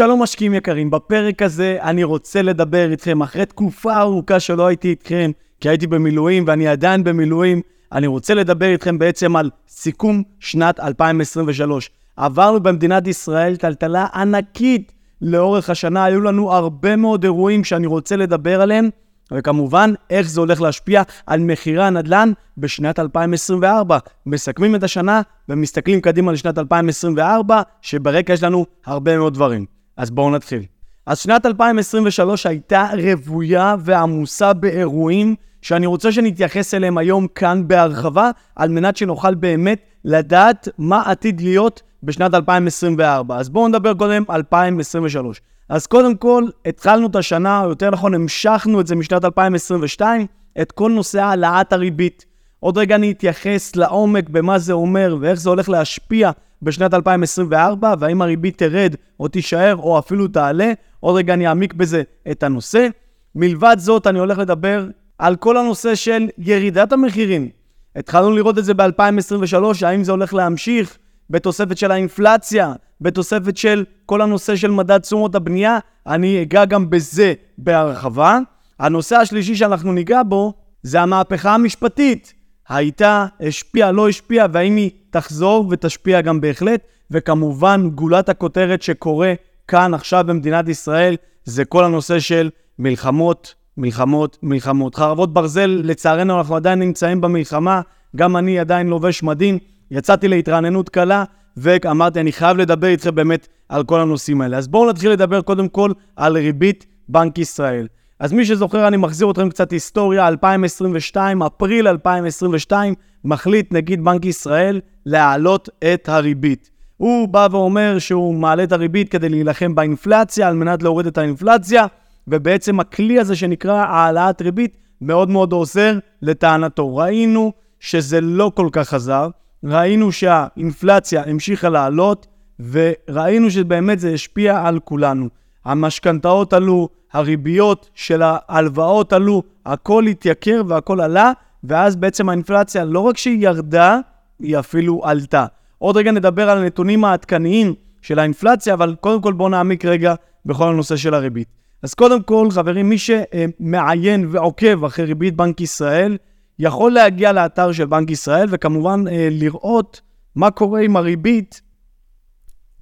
שלום משקיעים יקרים, בפרק הזה אני רוצה לדבר איתכם אחרי תקופה ארוכה שלא הייתי איתכם, כי הייתי במילואים ואני עדיין במילואים, אני רוצה לדבר איתכם בעצם על סיכום שנת 2023. עברנו במדינת ישראל טלטלה ענקית לאורך השנה, היו לנו הרבה מאוד אירועים שאני רוצה לדבר עליהם, וכמובן, איך זה הולך להשפיע על מחירי הנדל"ן בשנת 2024. מסכמים את השנה ומסתכלים קדימה לשנת 2024, שברקע יש לנו הרבה מאוד דברים. אז בואו נתחיל. אז שנת 2023 הייתה רוויה ועמוסה באירועים שאני רוצה שנתייחס אליהם היום כאן בהרחבה, על מנת שנוכל באמת לדעת מה עתיד להיות בשנת 2024. אז בואו נדבר קודם 2023. אז קודם כל, התחלנו את השנה, או יותר נכון, המשכנו את זה משנת 2022, את כל נושא העלאת הריבית. עוד רגע אני אתייחס לעומק במה זה אומר ואיך זה הולך להשפיע בשנת 2024, והאם הריבית תרד או תישאר או אפילו תעלה. עוד רגע אני אעמיק בזה את הנושא. מלבד זאת, אני הולך לדבר על כל הנושא של ירידת המחירים. התחלנו לראות את זה ב-2023, האם זה הולך להמשיך בתוספת של האינפלציה, בתוספת של כל הנושא של מדד תשומות הבנייה, אני אגע גם בזה בהרחבה. הנושא השלישי שאנחנו ניגע בו זה המהפכה המשפטית. הייתה, השפיעה, לא השפיעה, והאם היא תחזור ותשפיע גם בהחלט. וכמובן, גולת הכותרת שקורה כאן עכשיו במדינת ישראל, זה כל הנושא של מלחמות, מלחמות, מלחמות. חרבות ברזל, לצערנו אנחנו עדיין נמצאים במלחמה, גם אני עדיין לובש מדים, יצאתי להתרעננות קלה, ואמרתי, אני חייב לדבר איתכם באמת על כל הנושאים האלה. אז בואו נתחיל לדבר קודם כל על ריבית בנק ישראל. אז מי שזוכר, אני מחזיר אתכם קצת היסטוריה, 2022, אפריל 2022, מחליט נגיד בנק ישראל להעלות את הריבית. הוא בא ואומר שהוא מעלה את הריבית כדי להילחם באינפלציה, על מנת להוריד את האינפלציה, ובעצם הכלי הזה שנקרא העלאת ריבית מאוד מאוד עוזר לטענתו. ראינו שזה לא כל כך עזר, ראינו שהאינפלציה המשיכה לעלות, וראינו שבאמת זה השפיע על כולנו. המשכנתאות עלו, הריביות של ההלוואות עלו, הכל התייקר והכל עלה, ואז בעצם האינפלציה לא רק שהיא ירדה, היא אפילו עלתה. עוד רגע נדבר על הנתונים העדכניים של האינפלציה, אבל קודם כל בואו נעמיק רגע בכל הנושא של הריבית. אז קודם כל, חברים, מי שמעיין ועוקב אחרי ריבית בנק ישראל, יכול להגיע לאתר של בנק ישראל וכמובן אה, לראות מה קורה עם הריבית,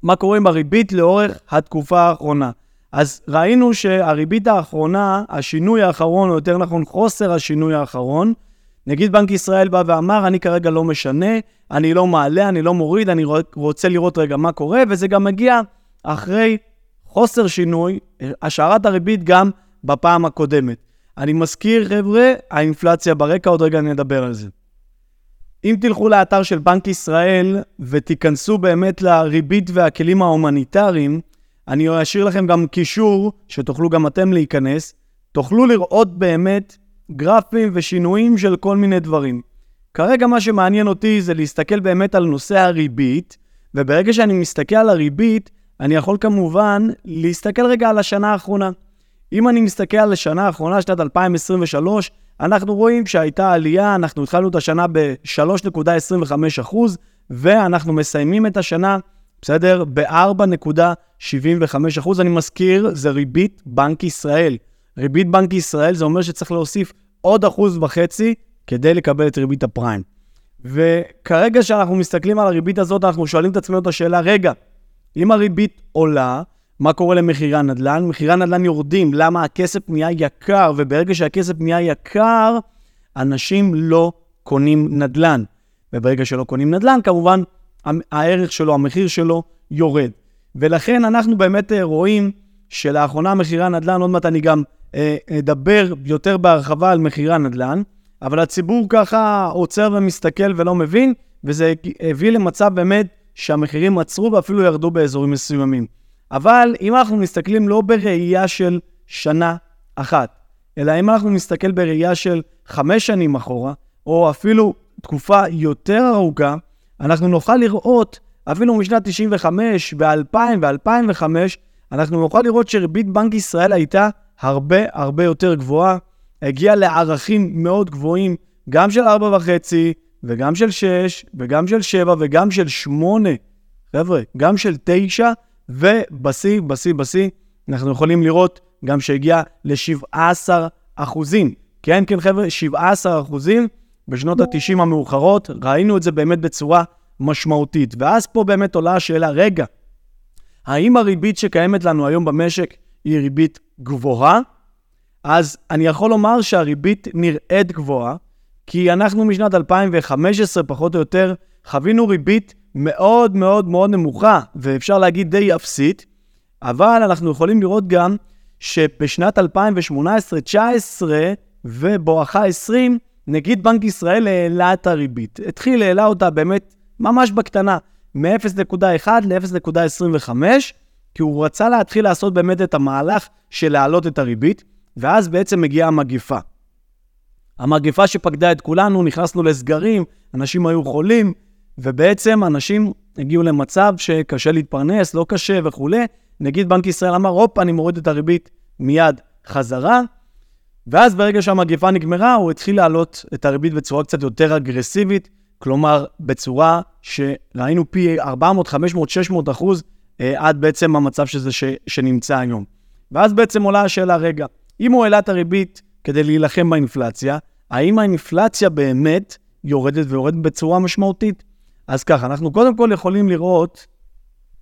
מה קורה עם הריבית לאורך התקופה האחרונה. אז ראינו שהריבית האחרונה, השינוי האחרון, או יותר נכון חוסר השינוי האחרון, נגיד בנק ישראל בא ואמר, אני כרגע לא משנה, אני לא מעלה, אני לא מוריד, אני רוצה לראות רגע מה קורה, וזה גם מגיע אחרי חוסר שינוי, השערת הריבית גם בפעם הקודמת. אני מזכיר, חבר'ה, האינפלציה ברקע, עוד רגע אני אדבר על זה. אם תלכו לאתר של בנק ישראל ותיכנסו באמת לריבית והכלים ההומניטריים, אני אשאיר לכם גם קישור שתוכלו גם אתם להיכנס, תוכלו לראות באמת גרפים ושינויים של כל מיני דברים. כרגע מה שמעניין אותי זה להסתכל באמת על נושא הריבית, וברגע שאני מסתכל על הריבית, אני יכול כמובן להסתכל רגע על השנה האחרונה. אם אני מסתכל על השנה האחרונה, שנת 2023, אנחנו רואים שהייתה עלייה, אנחנו התחלנו את השנה ב-3.25%, ואנחנו מסיימים את השנה, בסדר? ב-4.75%. אני מזכיר, זה ריבית בנק ישראל. ריבית בנק ישראל זה אומר שצריך להוסיף עוד אחוז וחצי כדי לקבל את ריבית הפריים. וכרגע כשאנחנו מסתכלים על הריבית הזאת, אנחנו שואלים את עצמנו את השאלה, רגע, אם הריבית עולה, מה קורה למחירי הנדל"ן? מחירי הנדל"ן יורדים. למה? הכסף נהיה יקר, וברגע שהכסף נהיה יקר, אנשים לא קונים נדל"ן. וברגע שלא קונים נדל"ן, כמובן, הערך שלו, המחיר שלו, יורד. ולכן אנחנו באמת אה, רואים שלאחרונה מחירי הנדל"ן, עוד מעט אני גם אה, אדבר יותר בהרחבה על מחירי הנדל"ן, אבל הציבור ככה עוצר ומסתכל ולא מבין, וזה הביא למצב באמת שהמחירים עצרו ואפילו ירדו באזורים מסוימים. אבל אם אנחנו מסתכלים לא בראייה של שנה אחת, אלא אם אנחנו נסתכל בראייה של חמש שנים אחורה, או אפילו תקופה יותר ארוכה, אנחנו נוכל לראות, אפילו משנת 95 ו-2000 ו-2005, אנחנו נוכל לראות שריבית בנק ישראל הייתה הרבה הרבה יותר גבוהה, הגיעה לערכים מאוד גבוהים, גם של 4.5 וגם של 6 וגם של 7 וגם של 8, חבר'ה, גם של 9 ובשיא, בשיא, בשיא, אנחנו יכולים לראות גם שהגיע ל-17 אחוזים. כן, כן, חבר'ה, 17 אחוזים בשנות ה-90 המאוחרות. ראינו את זה באמת בצורה משמעותית. ואז פה באמת עולה השאלה, רגע, האם הריבית שקיימת לנו היום במשק היא ריבית גבוהה? אז אני יכול לומר שהריבית נראית גבוהה, כי אנחנו משנת 2015, פחות או יותר, חווינו ריבית מאוד מאוד מאוד נמוכה, ואפשר להגיד די אפסית, אבל אנחנו יכולים לראות גם שבשנת 2018-2019 ובואכה 20, נגיד בנק ישראל העלה את הריבית. התחיל, העלה אותה באמת ממש בקטנה, מ-0.1 ל-0.25, כי הוא רצה להתחיל לעשות באמת את המהלך של להעלות את הריבית, ואז בעצם מגיעה המגיפה. המגפה שפקדה את כולנו, נכנסנו לסגרים, אנשים היו חולים, ובעצם אנשים הגיעו למצב שקשה להתפרנס, לא קשה וכולי. נגיד בנק ישראל אמר, הופ, אני מוריד את הריבית מיד חזרה, ואז ברגע שהמגפה נגמרה, הוא התחיל להעלות את הריבית בצורה קצת יותר אגרסיבית, כלומר, בצורה שראינו פי 400, 500, 600 אחוז, אה, עד בעצם המצב שזה ש, שנמצא היום. ואז בעצם עולה השאלה, רגע, אם הוא העלה את הריבית כדי להילחם באינפלציה, האם האינפלציה באמת יורדת ויורדת בצורה משמעותית? אז ככה, אנחנו קודם כל יכולים לראות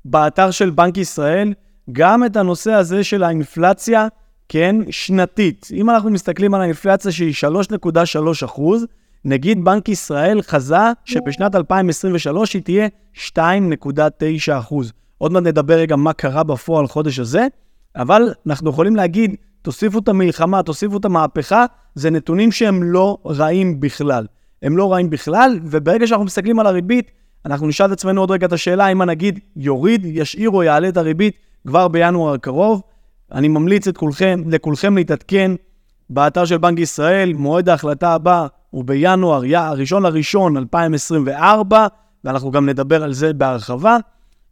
באתר של בנק ישראל גם את הנושא הזה של האינפלציה, כן, שנתית. אם אנחנו מסתכלים על האינפלציה שהיא 3.3 אחוז, נגיד בנק ישראל חזה שבשנת 2023 היא תהיה 2.9 אחוז. עוד מעט נדבר רגע מה קרה בפועל חודש הזה, אבל אנחנו יכולים להגיד, תוסיפו את המלחמה, תוסיפו את המהפכה, זה נתונים שהם לא רעים בכלל. הם לא רעים בכלל, וברגע שאנחנו מסתכלים על הריבית, אנחנו נשאל את עצמנו עוד רגע את השאלה אם הנגיד יוריד, ישאיר או יעלה את הריבית כבר בינואר הקרוב. אני ממליץ את כולכם, לכולכם להתעדכן באתר של בנק ישראל, מועד ההחלטה הבא הוא בינואר, הראשון לראשון 2024, ואנחנו גם נדבר על זה בהרחבה.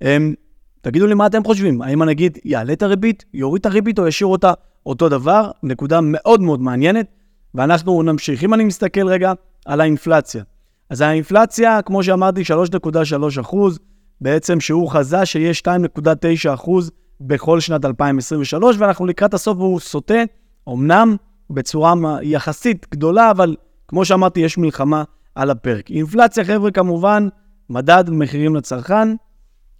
אמ, תגידו לי מה אתם חושבים, האם הנגיד יעלה את הריבית, יוריד את הריבית או ישאיר אותה אותו דבר? נקודה מאוד מאוד מעניינת, ואנחנו נמשיך. אם אני מסתכל רגע על האינפלציה, אז האינפלציה, כמו שאמרתי, 3.3 אחוז, בעצם שהוא חזה שיהיה 2.9 אחוז בכל שנת 2023, ואנחנו לקראת הסוף והוא סוטה, אמנם בצורה יחסית גדולה, אבל כמו שאמרתי, יש מלחמה על הפרק. אינפלציה, חבר'ה, כמובן, מדד מחירים לצרכן.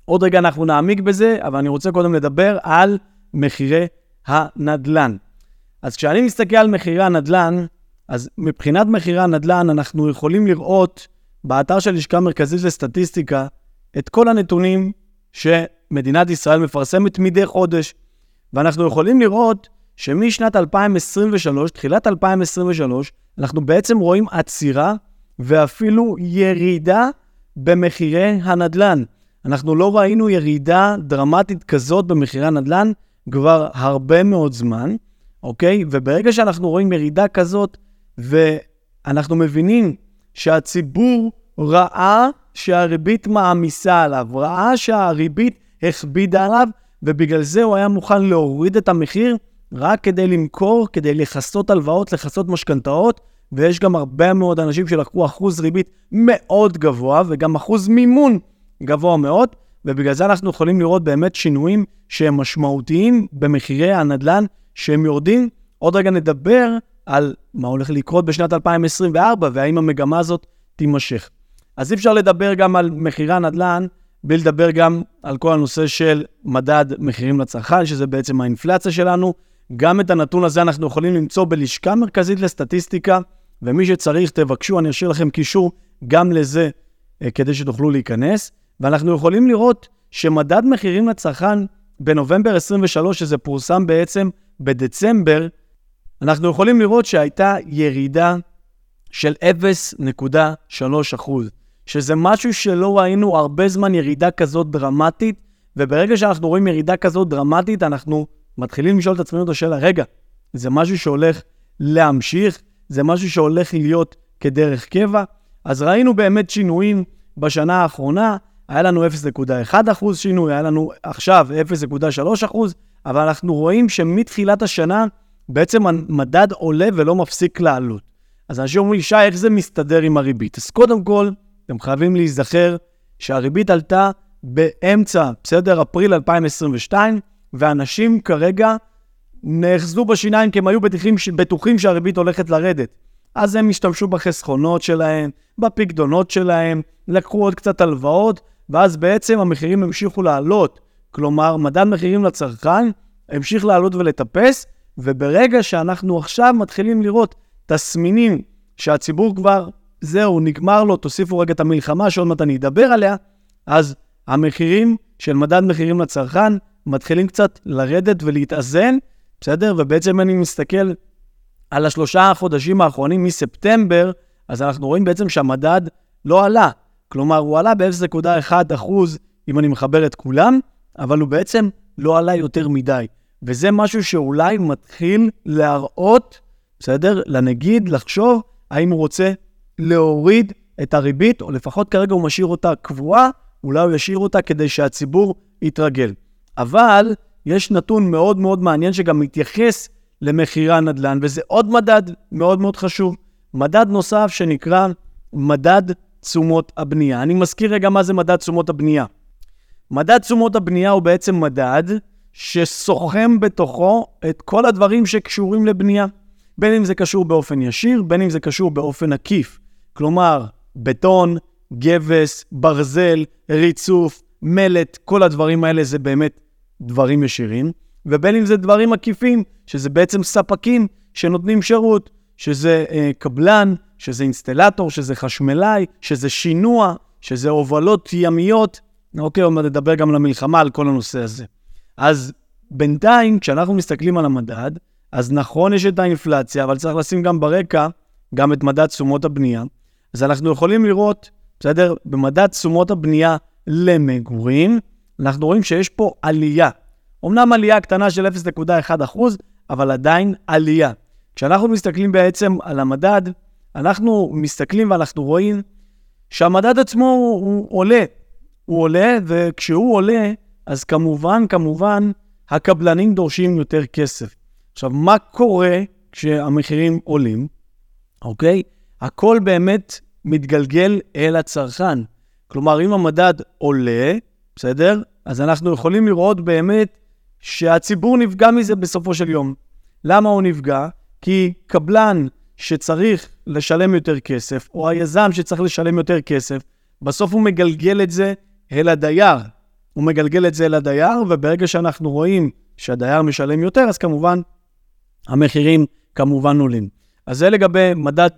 עוד רגע אנחנו נעמיק בזה, אבל אני רוצה קודם לדבר על מחירי הנדל"ן. אז כשאני מסתכל על מחירי הנדל"ן, אז מבחינת מחירי הנדל"ן, אנחנו יכולים לראות באתר של לשכה מרכזית לסטטיסטיקה את כל הנתונים שמדינת ישראל מפרסמת מדי חודש, ואנחנו יכולים לראות שמשנת 2023, תחילת 2023, אנחנו בעצם רואים עצירה ואפילו ירידה במחירי הנדל"ן. אנחנו לא ראינו ירידה דרמטית כזאת במחירי הנדל"ן כבר הרבה מאוד זמן, אוקיי? וברגע שאנחנו רואים ירידה כזאת, ואנחנו מבינים שהציבור ראה שהריבית מעמיסה עליו, ראה שהריבית הכבידה עליו, ובגלל זה הוא היה מוכן להוריד את המחיר רק כדי למכור, כדי לכסות הלוואות, לכסות משכנתאות, ויש גם הרבה מאוד אנשים שלקחו אחוז ריבית מאוד גבוה, וגם אחוז מימון גבוה מאוד, ובגלל זה אנחנו יכולים לראות באמת שינויים שהם משמעותיים במחירי הנדל"ן שהם יורדים. עוד רגע נדבר על מה הולך לקרות בשנת 2024 והאם המגמה הזאת תימשך. אז אי אפשר לדבר גם על מחירי הנדל"ן בלי לדבר גם על כל הנושא של מדד מחירים לצרכן, שזה בעצם האינפלציה שלנו. גם את הנתון הזה אנחנו יכולים למצוא בלשכה מרכזית לסטטיסטיקה, ומי שצריך, תבקשו, אני אשאיר לכם קישור גם לזה, אה, כדי שתוכלו להיכנס. ואנחנו יכולים לראות שמדד מחירים לצרכן בנובמבר 23, שזה פורסם בעצם בדצמבר, אנחנו יכולים לראות שהייתה ירידה של 0.3 שזה משהו שלא ראינו הרבה זמן ירידה כזאת דרמטית, וברגע שאנחנו רואים ירידה כזאת דרמטית, אנחנו מתחילים לשאול את עצמנו את השאלה, רגע, זה משהו שהולך להמשיך? זה משהו שהולך להיות כדרך קבע? אז ראינו באמת שינויים בשנה האחרונה, היה לנו 0.1% שינוי, היה לנו עכשיו 0.3%, אבל אנחנו רואים שמתחילת השנה בעצם המדד עולה ולא מפסיק לעלות. אז אנשים אומרים שי, איך זה מסתדר עם הריבית? אז קודם כל, אתם חייבים להיזכר שהריבית עלתה באמצע, בסדר, אפריל 2022, ואנשים כרגע נאחזו בשיניים כי הם היו בטוחים, בטוחים שהריבית הולכת לרדת. אז הם השתמשו בחסכונות שלהם, בפקדונות שלהם, לקחו עוד קצת הלוואות, ואז בעצם המחירים המשיכו לעלות. כלומר, מדד מחירים לצרכן המשיך לעלות ולטפס, וברגע שאנחנו עכשיו מתחילים לראות תסמינים שהציבור כבר, זהו, נגמר לו, תוסיפו רגע את המלחמה שעוד מעט אני אדבר עליה, אז המחירים של מדד מחירים לצרכן מתחילים קצת לרדת ולהתאזן, בסדר? ובעצם אני מסתכל על השלושה החודשים האחרונים מספטמבר, אז אנחנו רואים בעצם שהמדד לא עלה. כלומר, הוא עלה ב-0.1 אחוז, אם אני מחבר את כולם, אבל הוא בעצם לא עלה יותר מדי. וזה משהו שאולי מתחיל להראות, בסדר? לנגיד, לחשוב האם הוא רוצה להוריד את הריבית, או לפחות כרגע הוא משאיר אותה קבועה, אולי הוא ישאיר אותה כדי שהציבור יתרגל. אבל יש נתון מאוד מאוד מעניין שגם מתייחס למחירי הנדל"ן, וזה עוד מדד מאוד מאוד חשוב. מדד נוסף שנקרא מדד תשומות הבנייה. אני מזכיר רגע מה זה מדד תשומות הבנייה. מדד תשומות הבנייה הוא בעצם מדד שסוכם בתוכו את כל הדברים שקשורים לבנייה. בין אם זה קשור באופן ישיר, בין אם זה קשור באופן עקיף. כלומר, בטון, גבס, ברזל, ריצוף, מלט, כל הדברים האלה זה באמת דברים ישירים. ובין אם זה דברים עקיפים, שזה בעצם ספקים שנותנים שירות, שזה אה, קבלן, שזה אינסטלטור, שזה חשמלאי, שזה שינוע, שזה הובלות ימיות. אוקיי, עוד מעט נדבר גם למלחמה על כל הנושא הזה. אז בינתיים, כשאנחנו מסתכלים על המדד, אז נכון יש את האינפלציה, אבל צריך לשים גם ברקע גם את מדד תשומות הבנייה. אז אנחנו יכולים לראות, בסדר, במדד תשומות הבנייה למגורים, אנחנו רואים שיש פה עלייה. אמנם עלייה קטנה של 0.1%, אבל עדיין עלייה. כשאנחנו מסתכלים בעצם על המדד, אנחנו מסתכלים ואנחנו רואים שהמדד עצמו הוא, הוא עולה. הוא עולה, וכשהוא עולה, אז כמובן, כמובן, הקבלנים דורשים יותר כסף. עכשיו, מה קורה כשהמחירים עולים? אוקיי? הכל באמת מתגלגל אל הצרכן. כלומר, אם המדד עולה, בסדר? אז אנחנו יכולים לראות באמת שהציבור נפגע מזה בסופו של יום. למה הוא נפגע? כי קבלן שצריך לשלם יותר כסף, או היזם שצריך לשלם יותר כסף, בסוף הוא מגלגל את זה אל הדייר. הוא מגלגל את זה אל הדייר, וברגע שאנחנו רואים שהדייר משלם יותר, אז כמובן המחירים כמובן עולים. אז זה לגבי מדד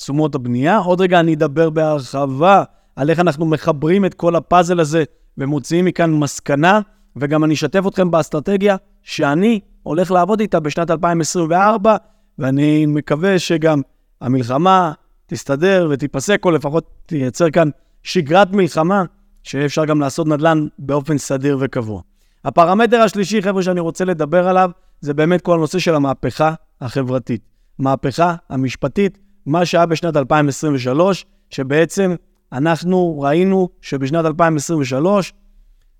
תשומות הבנייה. עוד רגע אני אדבר בהרחבה על איך אנחנו מחברים את כל הפאזל הזה ומוציאים מכאן מסקנה, וגם אני אשתף אתכם באסטרטגיה שאני הולך לעבוד איתה בשנת 2024, ואני מקווה שגם המלחמה תסתדר ותיפסק, או לפחות תייצר כאן שגרת מלחמה, שאפשר גם לעשות נדל"ן באופן סדיר וקבוע. הפרמטר השלישי, חבר'ה, שאני רוצה לדבר עליו, זה באמת כל הנושא של המהפכה החברתית. מהפכה המשפטית, מה שהיה בשנת 2023, שבעצם אנחנו ראינו שבשנת 2023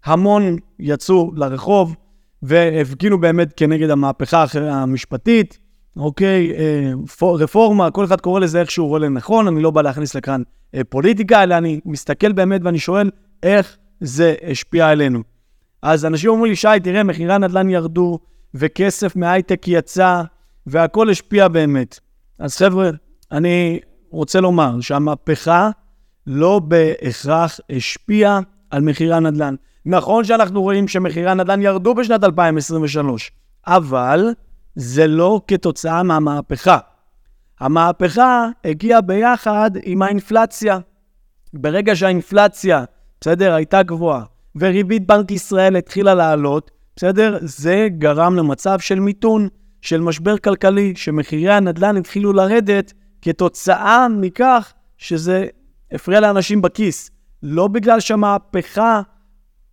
המון יצאו לרחוב והפגינו באמת כנגד המהפכה המשפטית, אוקיי, אה, רפורמה, כל אחד קורא לזה איך שהוא רואה לנכון, אני לא בא להכניס לכאן אה, פוליטיקה, אלא אני מסתכל באמת ואני שואל איך זה השפיע עלינו. אז אנשים אומרים לי, שי, תראה, מחירי הנדל"ן ירדו, וכסף מהייטק יצא, והכל השפיע באמת. אז חבר'ה, אני רוצה לומר שהמהפכה לא בהכרח השפיעה על מחירי הנדל"ן. נכון שאנחנו רואים שמחירי הנדל"ן ירדו בשנת 2023, אבל זה לא כתוצאה מהמהפכה. המהפכה הגיעה ביחד עם האינפלציה. ברגע שהאינפלציה, בסדר, הייתה גבוהה, וריבית בנק ישראל התחילה לעלות, בסדר? זה גרם למצב של מיתון, של משבר כלכלי, שמחירי הנדל"ן התחילו לרדת כתוצאה מכך שזה הפריע לאנשים בכיס. לא בגלל שהמהפכה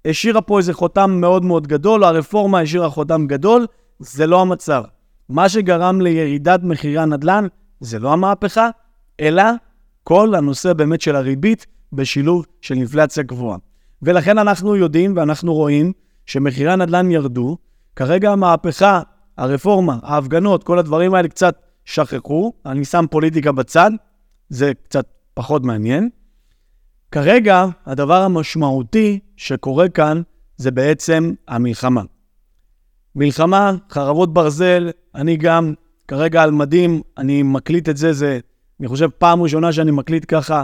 השאירה פה איזה חותם מאוד מאוד גדול, או הרפורמה השאירה חותם גדול, זה לא המצב. מה שגרם לירידת מחירי הנדל"ן זה לא המהפכה, אלא כל הנושא באמת של הריבית בשילוב של אינפלציה גבוהה. ולכן אנחנו יודעים ואנחנו רואים שמחירי הנדל"ן ירדו, כרגע המהפכה, הרפורמה, ההפגנות, כל הדברים האלה קצת שכחו, אני שם פוליטיקה בצד, זה קצת פחות מעניין. כרגע, הדבר המשמעותי שקורה כאן זה בעצם המלחמה. מלחמה, חרבות ברזל, אני גם כרגע על מדים, אני מקליט את זה, זה, אני חושב, פעם ראשונה שאני מקליט ככה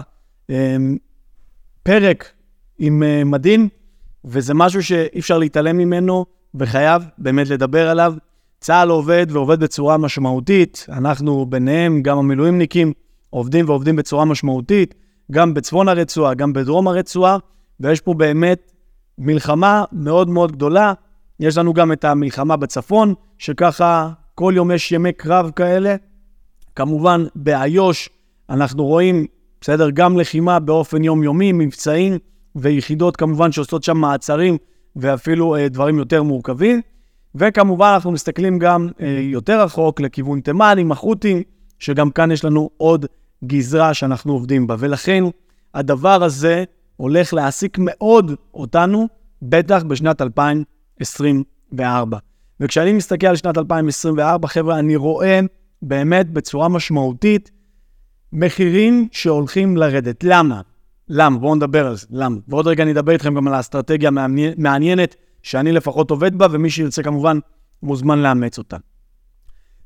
אה, פרק עם אה, מדים, וזה משהו שאי אפשר להתעלם ממנו, וחייב באמת לדבר עליו. צה"ל עובד ועובד בצורה משמעותית, אנחנו ביניהם, גם המילואימניקים, עובדים ועובדים בצורה משמעותית, גם בצפון הרצועה, גם בדרום הרצועה, ויש פה באמת מלחמה מאוד מאוד גדולה. יש לנו גם את המלחמה בצפון, שככה כל יום יש ימי קרב כאלה. כמובן, באיו"ש אנחנו רואים, בסדר, גם לחימה באופן יומיומי, מבצעים, ויחידות כמובן שעושות שם מעצרים ואפילו אה, דברים יותר מורכבים. וכמובן, אנחנו מסתכלים גם אה, יותר רחוק לכיוון תימן עם החות'ים, שגם כאן יש לנו עוד גזרה שאנחנו עובדים בה. ולכן, הדבר הזה הולך להעסיק מאוד אותנו, בטח בשנת 2024. וכשאני מסתכל על שנת 2024, חבר'ה, אני רואה באמת בצורה משמעותית מחירים שהולכים לרדת. למה? למה? בואו נדבר על זה. למה? ועוד רגע אני אדבר איתכם גם על האסטרטגיה המעניינת שאני לפחות עובד בה, ומי שירצה כמובן מוזמן לאמץ אותה.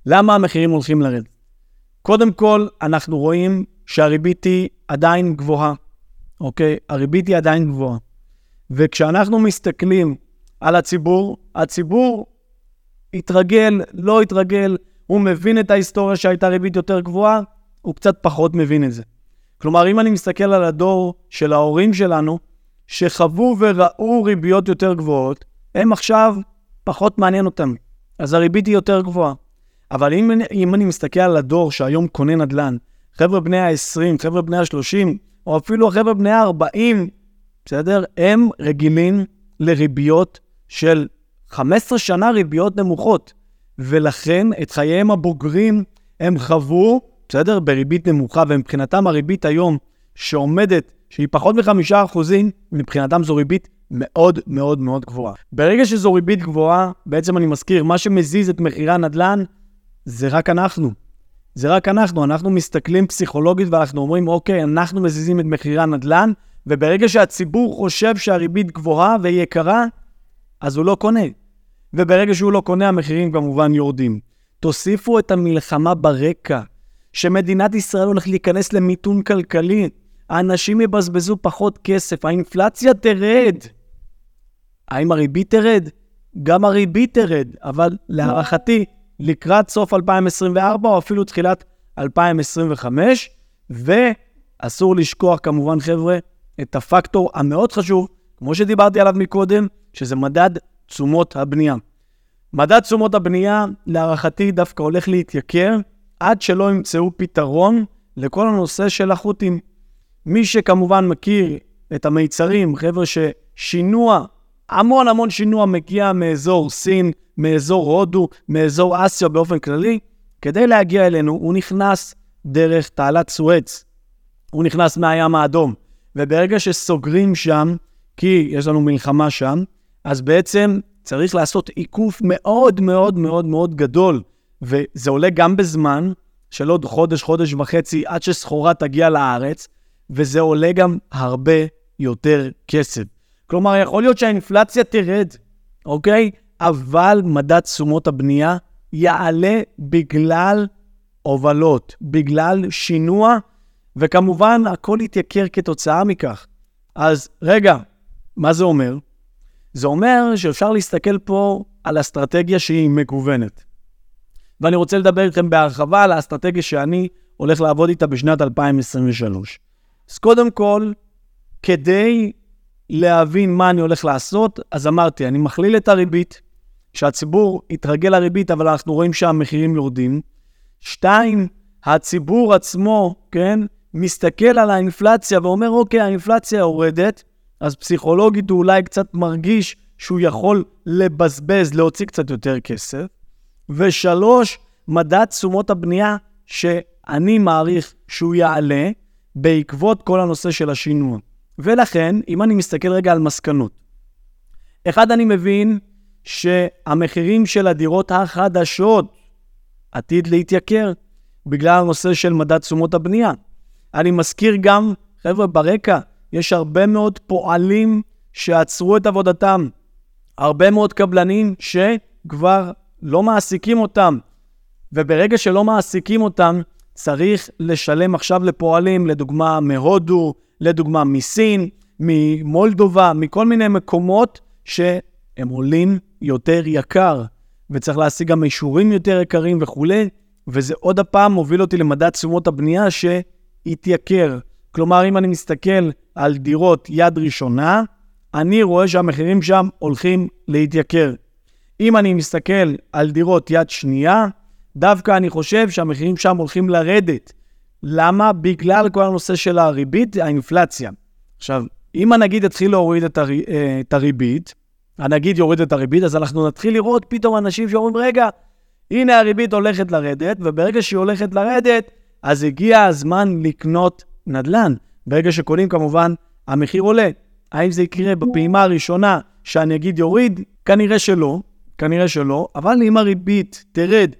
למה המחירים הולכים לרדת? קודם כל, אנחנו רואים שהריבית היא עדיין גבוהה, אוקיי? הריבית היא עדיין גבוהה. וכשאנחנו מסתכלים על הציבור, הציבור התרגל, לא התרגל, הוא מבין את ההיסטוריה שהייתה ריבית יותר גבוהה, הוא קצת פחות מבין את זה. כלומר, אם אני מסתכל על הדור של ההורים שלנו, שחוו וראו ריביות יותר גבוהות, הם עכשיו פחות מעניין אותם. אז הריבית היא יותר גבוהה. אבל אם, אם אני מסתכל על הדור שהיום קונה נדל"ן, חבר'ה בני ה-20, חבר'ה בני ה-30, או אפילו חבר'ה בני ה-40, בסדר? הם רגילים לריביות של 15 שנה ריביות נמוכות, ולכן את חייהם הבוגרים הם חוו, בסדר? בריבית נמוכה, ומבחינתם הריבית היום שעומדת, שהיא פחות מחמישה אחוזים, מבחינתם זו ריבית מאוד מאוד מאוד גבוהה. ברגע שזו ריבית גבוהה, בעצם אני מזכיר, מה שמזיז את מחירי הנדל"ן זה רק אנחנו. זה רק אנחנו. אנחנו מסתכלים פסיכולוגית ואנחנו אומרים, אוקיי, אנחנו מזיזים את מחירי הנדל"ן, וברגע שהציבור חושב שהריבית גבוהה והיא יקרה, אז הוא לא קונה. וברגע שהוא לא קונה, המחירים כמובן יורדים. תוסיפו את המלחמה ברקע, שמדינת ישראל הולכת להיכנס למיתון כלכלי. האנשים יבזבזו פחות כסף, האינפלציה תרד. האם הריבית תרד? גם הריבית תרד, אבל להערכתי, לקראת סוף 2024 או אפילו תחילת 2025, ואסור לשכוח כמובן, חבר'ה, את הפקטור המאוד חשוב, כמו שדיברתי עליו מקודם, שזה מדד תשומות הבנייה. מדד תשומות הבנייה, להערכתי, דווקא הולך להתייקר עד שלא ימצאו פתרון לכל הנושא של החות'ים. מי שכמובן מכיר את המיצרים, חבר'ה ששינוע, המון המון שינוע מגיע מאזור סין, מאזור הודו, מאזור אסיה באופן כללי, כדי להגיע אלינו, הוא נכנס דרך תעלת סואץ. הוא נכנס מהים האדום. וברגע שסוגרים שם, כי יש לנו מלחמה שם, אז בעצם צריך לעשות עיקוף מאוד מאוד מאוד מאוד גדול. וזה עולה גם בזמן של עוד חודש, חודש וחצי, עד שסחורה תגיע לארץ, וזה עולה גם הרבה יותר כסף. כלומר, יכול להיות שהאינפלציה תרד, אוקיי? אבל מדד תשומות הבנייה יעלה בגלל הובלות, בגלל שינוע, וכמובן, הכל יתייקר כתוצאה מכך. אז רגע, מה זה אומר? זה אומר שאפשר להסתכל פה על אסטרטגיה שהיא מגוונת. ואני רוצה לדבר איתכם בהרחבה על האסטרטגיה שאני הולך לעבוד איתה בשנת 2023. אז קודם כל, כדי להבין מה אני הולך לעשות, אז אמרתי, אני מכליל את הריבית, שהציבור יתרגל לריבית, אבל אנחנו רואים שהמחירים יורדים. שתיים, הציבור עצמו, כן, מסתכל על האינפלציה ואומר, אוקיי, האינפלציה יורדת, אז פסיכולוגית הוא אולי קצת מרגיש שהוא יכול לבזבז, להוציא קצת יותר כסף. ושלוש, מדד תשומות הבנייה, שאני מעריך שהוא יעלה בעקבות כל הנושא של השינוע. ולכן, אם אני מסתכל רגע על מסקנות, אחד, אני מבין שהמחירים של הדירות החדשות עתיד להתייקר בגלל הנושא של מדד תשומות הבנייה. אני מזכיר גם, חבר'ה, ברקע, יש הרבה מאוד פועלים שעצרו את עבודתם. הרבה מאוד קבלנים שכבר לא מעסיקים אותם. וברגע שלא מעסיקים אותם, צריך לשלם עכשיו לפועלים, לדוגמה מהודו, לדוגמה מסין, ממולדובה, מכל מיני מקומות שהם עולים יותר יקר, וצריך להשיג גם אישורים יותר יקרים וכולי, וזה עוד הפעם מוביל אותי למדד תשומות הבנייה שהתייקר. כלומר, אם אני מסתכל על דירות יד ראשונה, אני רואה שהמחירים שם הולכים להתייקר. אם אני מסתכל על דירות יד שנייה, דווקא אני חושב שהמחירים שם הולכים לרדת. למה? בגלל כל הנושא של הריבית, האינפלציה. עכשיו, אם הנגיד יתחיל להוריד את, הר... אה, את הריבית, הנגיד יוריד את הריבית, אז אנחנו נתחיל לראות פתאום אנשים שאומרים, רגע, הנה הריבית הולכת לרדת, וברגע שהיא הולכת לרדת, אז הגיע הזמן לקנות נדל"ן. ברגע שקונים, כמובן, המחיר עולה. האם זה יקרה בפעימה הראשונה שהנגיד יוריד? כנראה שלא, כנראה שלא, אבל אם הריבית תרד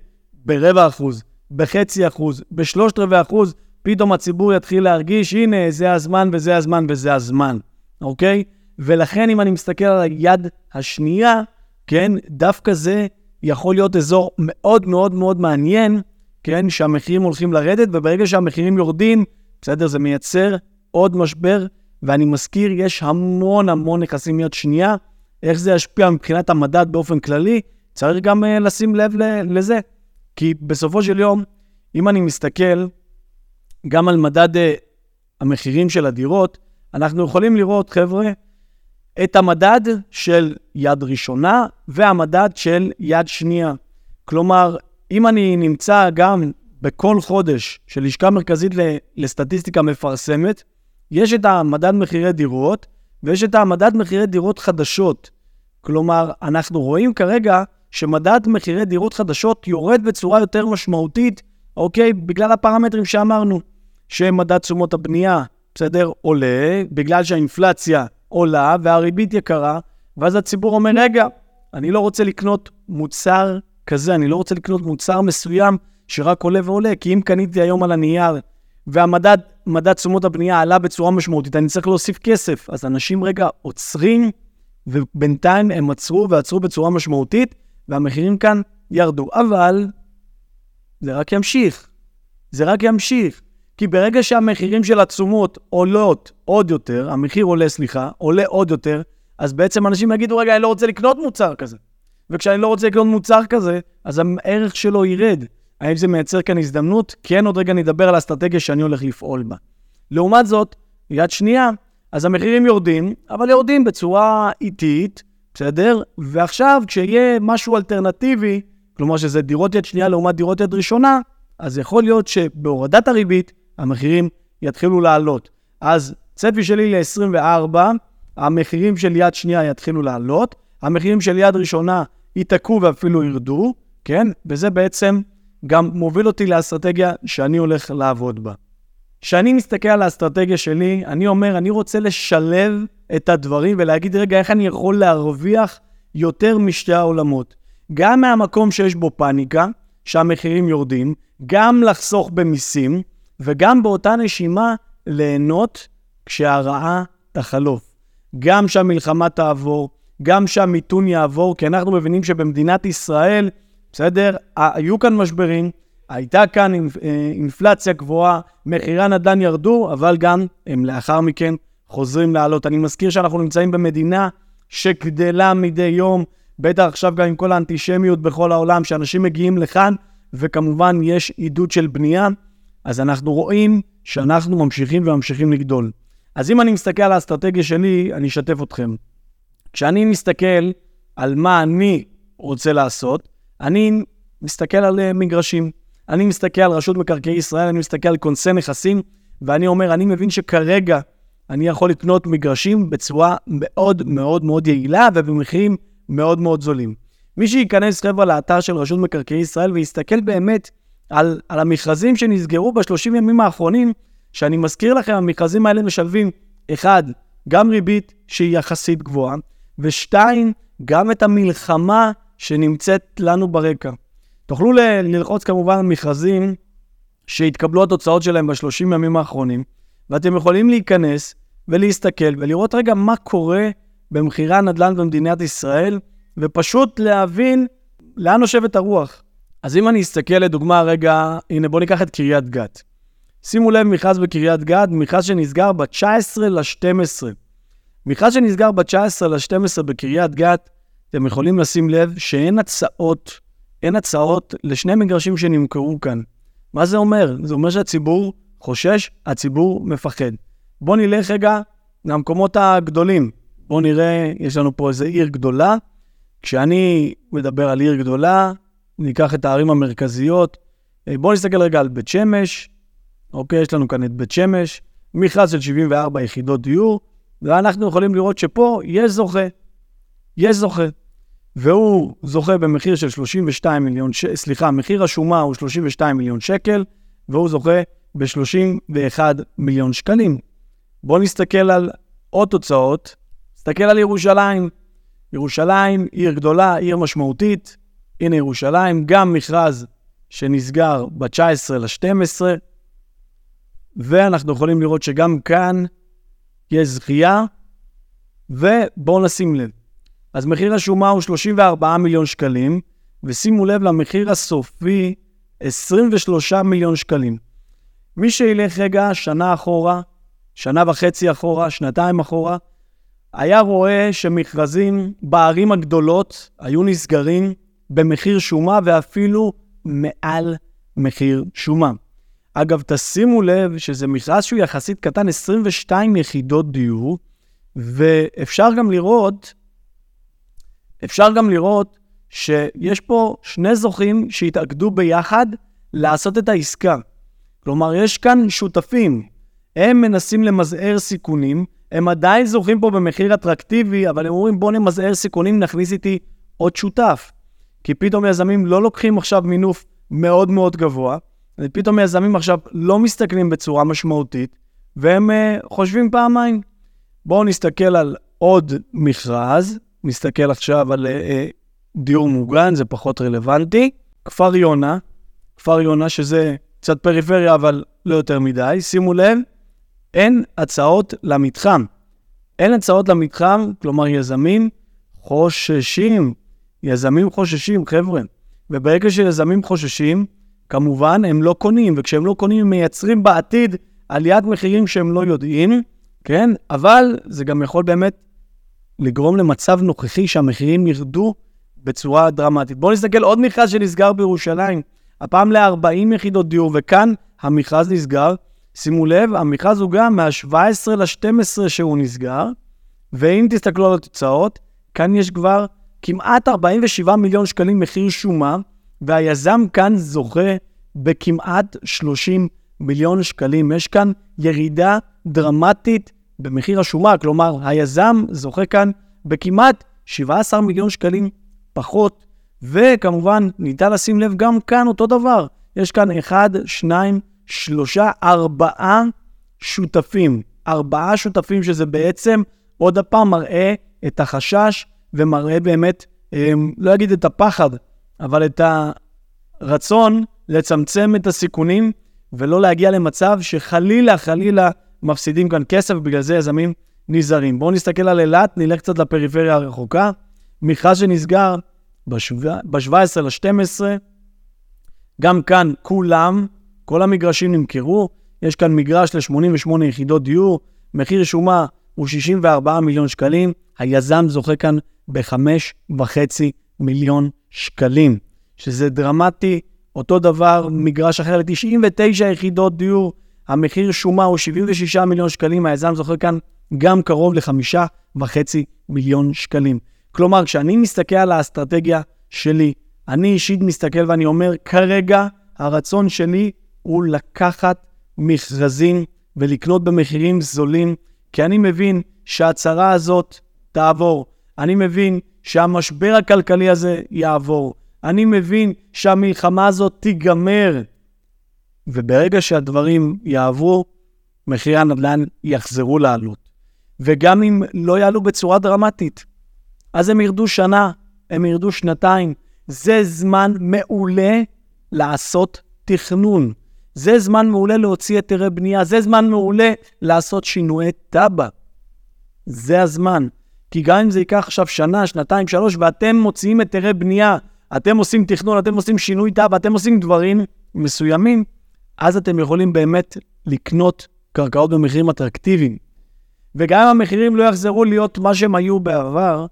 ברבע אחוז, בחצי אחוז, בשלושת רבעי אחוז, פתאום הציבור יתחיל להרגיש, הנה, זה הזמן וזה הזמן וזה הזמן, אוקיי? ולכן אם אני מסתכל על היד השנייה, כן, דווקא זה יכול להיות אזור מאוד מאוד מאוד מעניין, כן, שהמחירים הולכים לרדת, וברגע שהמחירים יורדים, בסדר, זה מייצר עוד משבר, ואני מזכיר, יש המון המון נכסים מיד שנייה. איך זה ישפיע מבחינת המדד באופן כללי, צריך גם uh, לשים לב לזה. כי בסופו של יום, אם אני מסתכל גם על מדד uh, המחירים של הדירות, אנחנו יכולים לראות, חבר'ה, את המדד של יד ראשונה והמדד של יד שנייה. כלומר, אם אני נמצא גם בכל חודש שלשכה מרכזית לסטטיסטיקה מפרסמת, יש את המדד מחירי דירות ויש את המדד מחירי דירות חדשות. כלומר, אנחנו רואים כרגע שמדד מחירי דירות חדשות יורד בצורה יותר משמעותית, אוקיי? בגלל הפרמטרים שאמרנו, שמדד תשומות הבנייה, בסדר, עולה, בגלל שהאינפלציה עולה והריבית יקרה, ואז הציבור אומר, רגע, אני לא רוצה לקנות מוצר כזה, אני לא רוצה לקנות מוצר מסוים שרק עולה ועולה, כי אם קניתי היום על הנייר והמדד, מדד תשומות הבנייה עלה בצורה משמעותית, אני צריך להוסיף כסף. אז אנשים רגע עוצרים, ובינתיים הם עצרו ועצרו בצורה משמעותית, והמחירים כאן ירדו. אבל זה רק ימשיך. זה רק ימשיך. כי ברגע שהמחירים של התשומות עולות עוד יותר, המחיר עולה, סליחה, עולה עוד יותר, אז בעצם אנשים יגידו, רגע, אני לא רוצה לקנות מוצר כזה. וכשאני לא רוצה לקנות מוצר כזה, אז הערך שלו ירד. האם זה מייצר כאן הזדמנות? כן, עוד רגע נדבר על האסטרטגיה שאני הולך לפעול בה. לעומת זאת, יד שנייה, אז המחירים יורדים, אבל יורדים בצורה איטית, בסדר? ועכשיו, כשיהיה משהו אלטרנטיבי, כלומר שזה דירות יד שנייה לעומת דירות יד ראשונה, אז יכול להיות שבהורדת הריבית, המחירים יתחילו לעלות. אז צפי שלי ל-24, המחירים של יד שנייה יתחילו לעלות, המחירים של יד ראשונה ייתקעו ואפילו ירדו, כן? וזה בעצם גם מוביל אותי לאסטרטגיה שאני הולך לעבוד בה. כשאני מסתכל על האסטרטגיה שלי, אני אומר, אני רוצה לשלב את הדברים ולהגיד, רגע, איך אני יכול להרוויח יותר משתי העולמות? גם מהמקום שיש בו פאניקה, שהמחירים יורדים, גם לחסוך במיסים, וגם באותה נשימה ליהנות כשהרעה תחלוף. גם שהמלחמה תעבור, גם שהמיתון יעבור, כי אנחנו מבינים שבמדינת ישראל, בסדר, היו כאן משברים, הייתה כאן אה, אינפלציה גבוהה, מחירי הנדל"ן ירדו, אבל גם הם לאחר מכן חוזרים לעלות. אני מזכיר שאנחנו נמצאים במדינה שגדלה מדי יום, בטח עכשיו גם עם כל האנטישמיות בכל העולם, שאנשים מגיעים לכאן, וכמובן יש עידוד של בנייה, אז אנחנו רואים שאנחנו ממשיכים וממשיכים לגדול. אז אם אני מסתכל על האסטרטגיה שלי, אני אשתף אתכם. כשאני מסתכל על מה אני רוצה לעשות, אני מסתכל על אה, מגרשים. אני מסתכל על רשות מקרקעי ישראל, אני מסתכל על כונסי נכסים, ואני אומר, אני מבין שכרגע אני יכול לקנות מגרשים בצורה מאוד מאוד מאוד יעילה ובמחירים מאוד מאוד זולים. מי שייכנס, חבר'ה, לאתר של רשות מקרקעי ישראל ויסתכל באמת על, על המכרזים שנסגרו בשלושים ימים האחרונים, שאני מזכיר לכם, המכרזים האלה משלבים, אחד, גם ריבית שהיא יחסית גבוהה, ושתיים, גם את המלחמה שנמצאת לנו ברקע. תוכלו ללחוץ כמובן על מכרזים שהתקבלו התוצאות שלהם בשלושים ימים האחרונים, ואתם יכולים להיכנס ולהסתכל ולראות רגע מה קורה במחירי הנדל"ן במדינת ישראל, ופשוט להבין לאן נושבת הרוח. אז אם אני אסתכל לדוגמה רגע, הנה בואו ניקח את קריית גת. שימו לב, מכרז בקריית גת, מכרז שנסגר ב-19 ל-12. מכרז שנסגר ב-19 ל-12 בקריית גת, אתם יכולים לשים לב שאין הצעות, אין הצעות לשני מגרשים שנמכרו כאן. מה זה אומר? זה אומר שהציבור חושש, הציבור מפחד. בואו נלך רגע למקומות הגדולים. בואו נראה, יש לנו פה איזו עיר גדולה. כשאני מדבר על עיר גדולה, ניקח את הערים המרכזיות. אה, בואו נסתכל רגע על בית שמש. אוקיי, יש לנו כאן את בית שמש, מכרז של 74 יחידות דיור, ואנחנו יכולים לראות שפה יש זוכה. יש זוכה. והוא זוכה במחיר של 32 מיליון, ש... סליחה, מחיר השומה הוא 32 מיליון שקל, והוא זוכה ב-31 מיליון שקלים. בואו נסתכל על עוד תוצאות. נסתכל על ירושלים. ירושלים, עיר גדולה, עיר משמעותית. הנה ירושלים, גם מכרז שנסגר ב-19 ל-12, ואנחנו יכולים לראות שגם כאן יש זכייה, ובואו נשים לב. אז מחיר השומה הוא 34 מיליון שקלים, ושימו לב למחיר הסופי, 23 מיליון שקלים. מי שילך רגע שנה אחורה, שנה וחצי אחורה, שנתיים אחורה, היה רואה שמכרזים בערים הגדולות היו נסגרים במחיר שומה ואפילו מעל מחיר שומה. אגב, תשימו לב שזה מכרז שהוא יחסית קטן, 22 יחידות דיור, ואפשר גם לראות, אפשר גם לראות שיש פה שני זוכים שהתאגדו ביחד לעשות את העסקה. כלומר, יש כאן שותפים, הם מנסים למזער סיכונים, הם עדיין זוכים פה במחיר אטרקטיבי, אבל הם אומרים בואו נמזער סיכונים, נכניס איתי עוד שותף. כי פתאום יזמים לא לוקחים עכשיו מינוף מאוד מאוד גבוה, ופתאום יזמים עכשיו לא מסתכלים בצורה משמעותית, והם uh, חושבים פעמיים. בואו נסתכל על עוד מכרז, נסתכל עכשיו על uh, דיור מוגן, זה פחות רלוונטי. כפר יונה, כפר יונה שזה קצת פריפריה, אבל לא יותר מדי. שימו לב, אין הצעות למתחם. אין הצעות למתחם, כלומר יזמים חוששים. יזמים חוששים, חבר'ה. וברגע שיזמים חוששים, כמובן, הם לא קונים, וכשהם לא קונים, הם מייצרים בעתיד עליית מחירים שהם לא יודעים, כן? אבל זה גם יכול באמת לגרום למצב נוכחי שהמחירים ירדו בצורה דרמטית. בואו נסתכל עוד מכרז שנסגר בירושלים, הפעם ל-40 יחידות דיור, וכאן המכרז נסגר. שימו לב, המכרז הוא גם מה-17 ל-12 שהוא נסגר, ואם תסתכלו על התוצאות, כאן יש כבר כמעט 47 מיליון שקלים מחיר שומה, והיזם כאן זוכה בכמעט 30 מיליון שקלים. יש כאן ירידה דרמטית במחיר השומה, כלומר, היזם זוכה כאן בכמעט 17 מיליון שקלים פחות, וכמובן, ניתן לשים לב גם כאן אותו דבר. יש כאן 1, 2, 3, 4 שותפים. ארבעה שותפים שזה בעצם, עוד הפעם, מראה את החשש ומראה באמת, אמ, לא אגיד את הפחד, אבל את הרצון לצמצם את הסיכונים ולא להגיע למצב שחלילה, חלילה מפסידים כאן כסף, בגלל זה יזמים נזהרים. בואו נסתכל על אילת, נלך קצת לפריפריה הרחוקה. מכרז שנסגר ב-17 ל-12, גם כאן כולם, כל המגרשים נמכרו. יש כאן מגרש ל-88 יחידות דיור, מחיר שומה הוא 64 מיליון שקלים, היזם זוכה כאן ב-5.5 מיליון שקלים, שזה דרמטי. אותו דבר, מגרש אחר ל-99 יחידות דיור, המחיר שומה הוא 76 מיליון שקלים, היזם זוכר כאן גם קרוב ל-5.5 מיליון שקלים. כלומר, כשאני מסתכל על האסטרטגיה שלי, אני אישית מסתכל ואני אומר, כרגע הרצון שלי הוא לקחת מכרזים ולקנות במחירים זולים, כי אני מבין שההצהרה הזאת תעבור. אני מבין שהמשבר הכלכלי הזה יעבור. אני מבין שהמלחמה הזאת תיגמר. וברגע שהדברים יעברו, מחירי הנדל"ן יחזרו לעלות. וגם אם לא יעלו בצורה דרמטית, אז הם ירדו שנה, הם ירדו שנתיים. זה זמן מעולה לעשות תכנון. זה זמן מעולה להוציא היתרי בנייה, זה זמן מעולה לעשות שינויי תב"ע. זה הזמן. כי גם אם זה ייקח עכשיו שנה, שנתיים, שלוש, ואתם מוציאים היתרי בנייה, אתם עושים תכנון, אתם עושים שינוי תא, ואתם עושים דברים מסוימים, אז אתם יכולים באמת לקנות קרקעות במחירים אטרקטיביים. וגם אם המחירים לא יחזרו להיות מה שהם היו בעבר,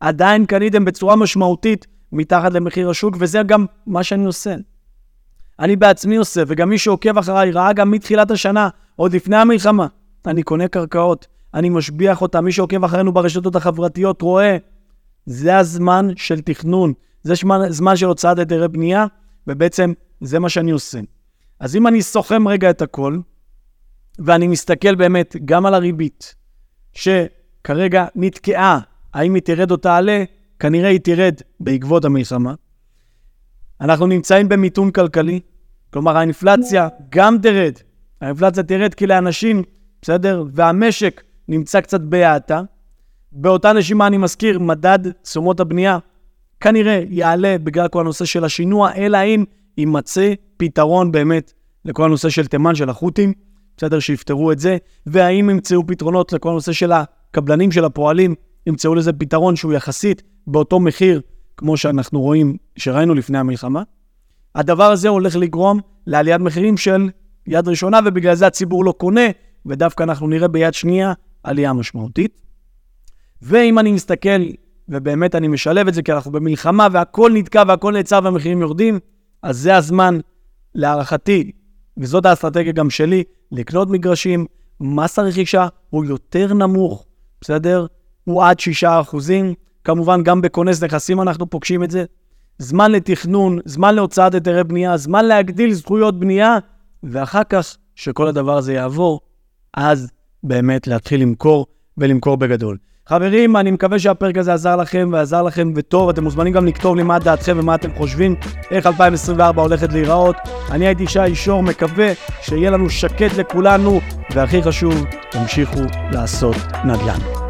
עדיין קניתם בצורה משמעותית מתחת למחיר השוק, וזה גם מה שאני עושה. אני בעצמי עושה, וגם מי שעוקב אחריי ראה גם מתחילת השנה, עוד לפני המלחמה, אני קונה קרקעות, אני משביח אותן, מי שעוקב אחרינו ברשתות החברתיות רואה, זה הזמן של תכנון, זה זמן, זמן של הוצאת היתרי בנייה, ובעצם זה מה שאני עושה. אז אם אני סוכם רגע את הכל, ואני מסתכל באמת גם על הריבית, שכרגע נתקעה, האם היא תרד או תעלה? כנראה היא תרד בעקבות המלחמה. אנחנו נמצאים במיתון כלכלי, כלומר האינפלציה גם תרד. האינפלציה תרד כי לאנשים, בסדר? והמשק נמצא קצת בהאטה. באותה נשימה אני מזכיר, מדד תשומות הבנייה כנראה יעלה בגלל כל הנושא של השינוע, אלא אם יימצא פתרון באמת לכל הנושא של תימן, של החות'ים, בסדר? שיפתרו את זה, והאם ימצאו פתרונות לכל הנושא של הקבלנים, של הפועלים, ימצאו לזה פתרון שהוא יחסית באותו מחיר, כמו שאנחנו רואים, שראינו לפני המלחמה. הדבר הזה הולך לגרום לעליית מחירים של יד ראשונה, ובגלל זה הציבור לא קונה, ודווקא אנחנו נראה ביד שנייה עלייה משמעותית. ואם אני מסתכל, ובאמת אני משלב את זה, כי אנחנו במלחמה והכל נתקע והכל נעצר והמחירים יורדים, אז זה הזמן, להערכתי, וזאת האסטרטגיה גם שלי, לקנות מגרשים, מס הרכישה הוא יותר נמוך, בסדר? הוא עד 6 אחוזים. כמובן, גם בכונס נכסים אנחנו פוגשים את זה. זמן לתכנון, זמן להוצאת היתרי בנייה, זמן להגדיל זכויות בנייה, ואחר כך, שכל הדבר הזה יעבור, אז באמת להתחיל למכור ולמכור בגדול. חברים, אני מקווה שהפרק הזה עזר לכם ועזר לכם וטוב. אתם מוזמנים גם לכתוב לי מה דעתכם ומה אתם חושבים, איך 2024 הולכת להיראות. אני הייתי שי שור, מקווה שיהיה לנו שקט לכולנו, והכי חשוב, תמשיכו לעשות נדל"ן.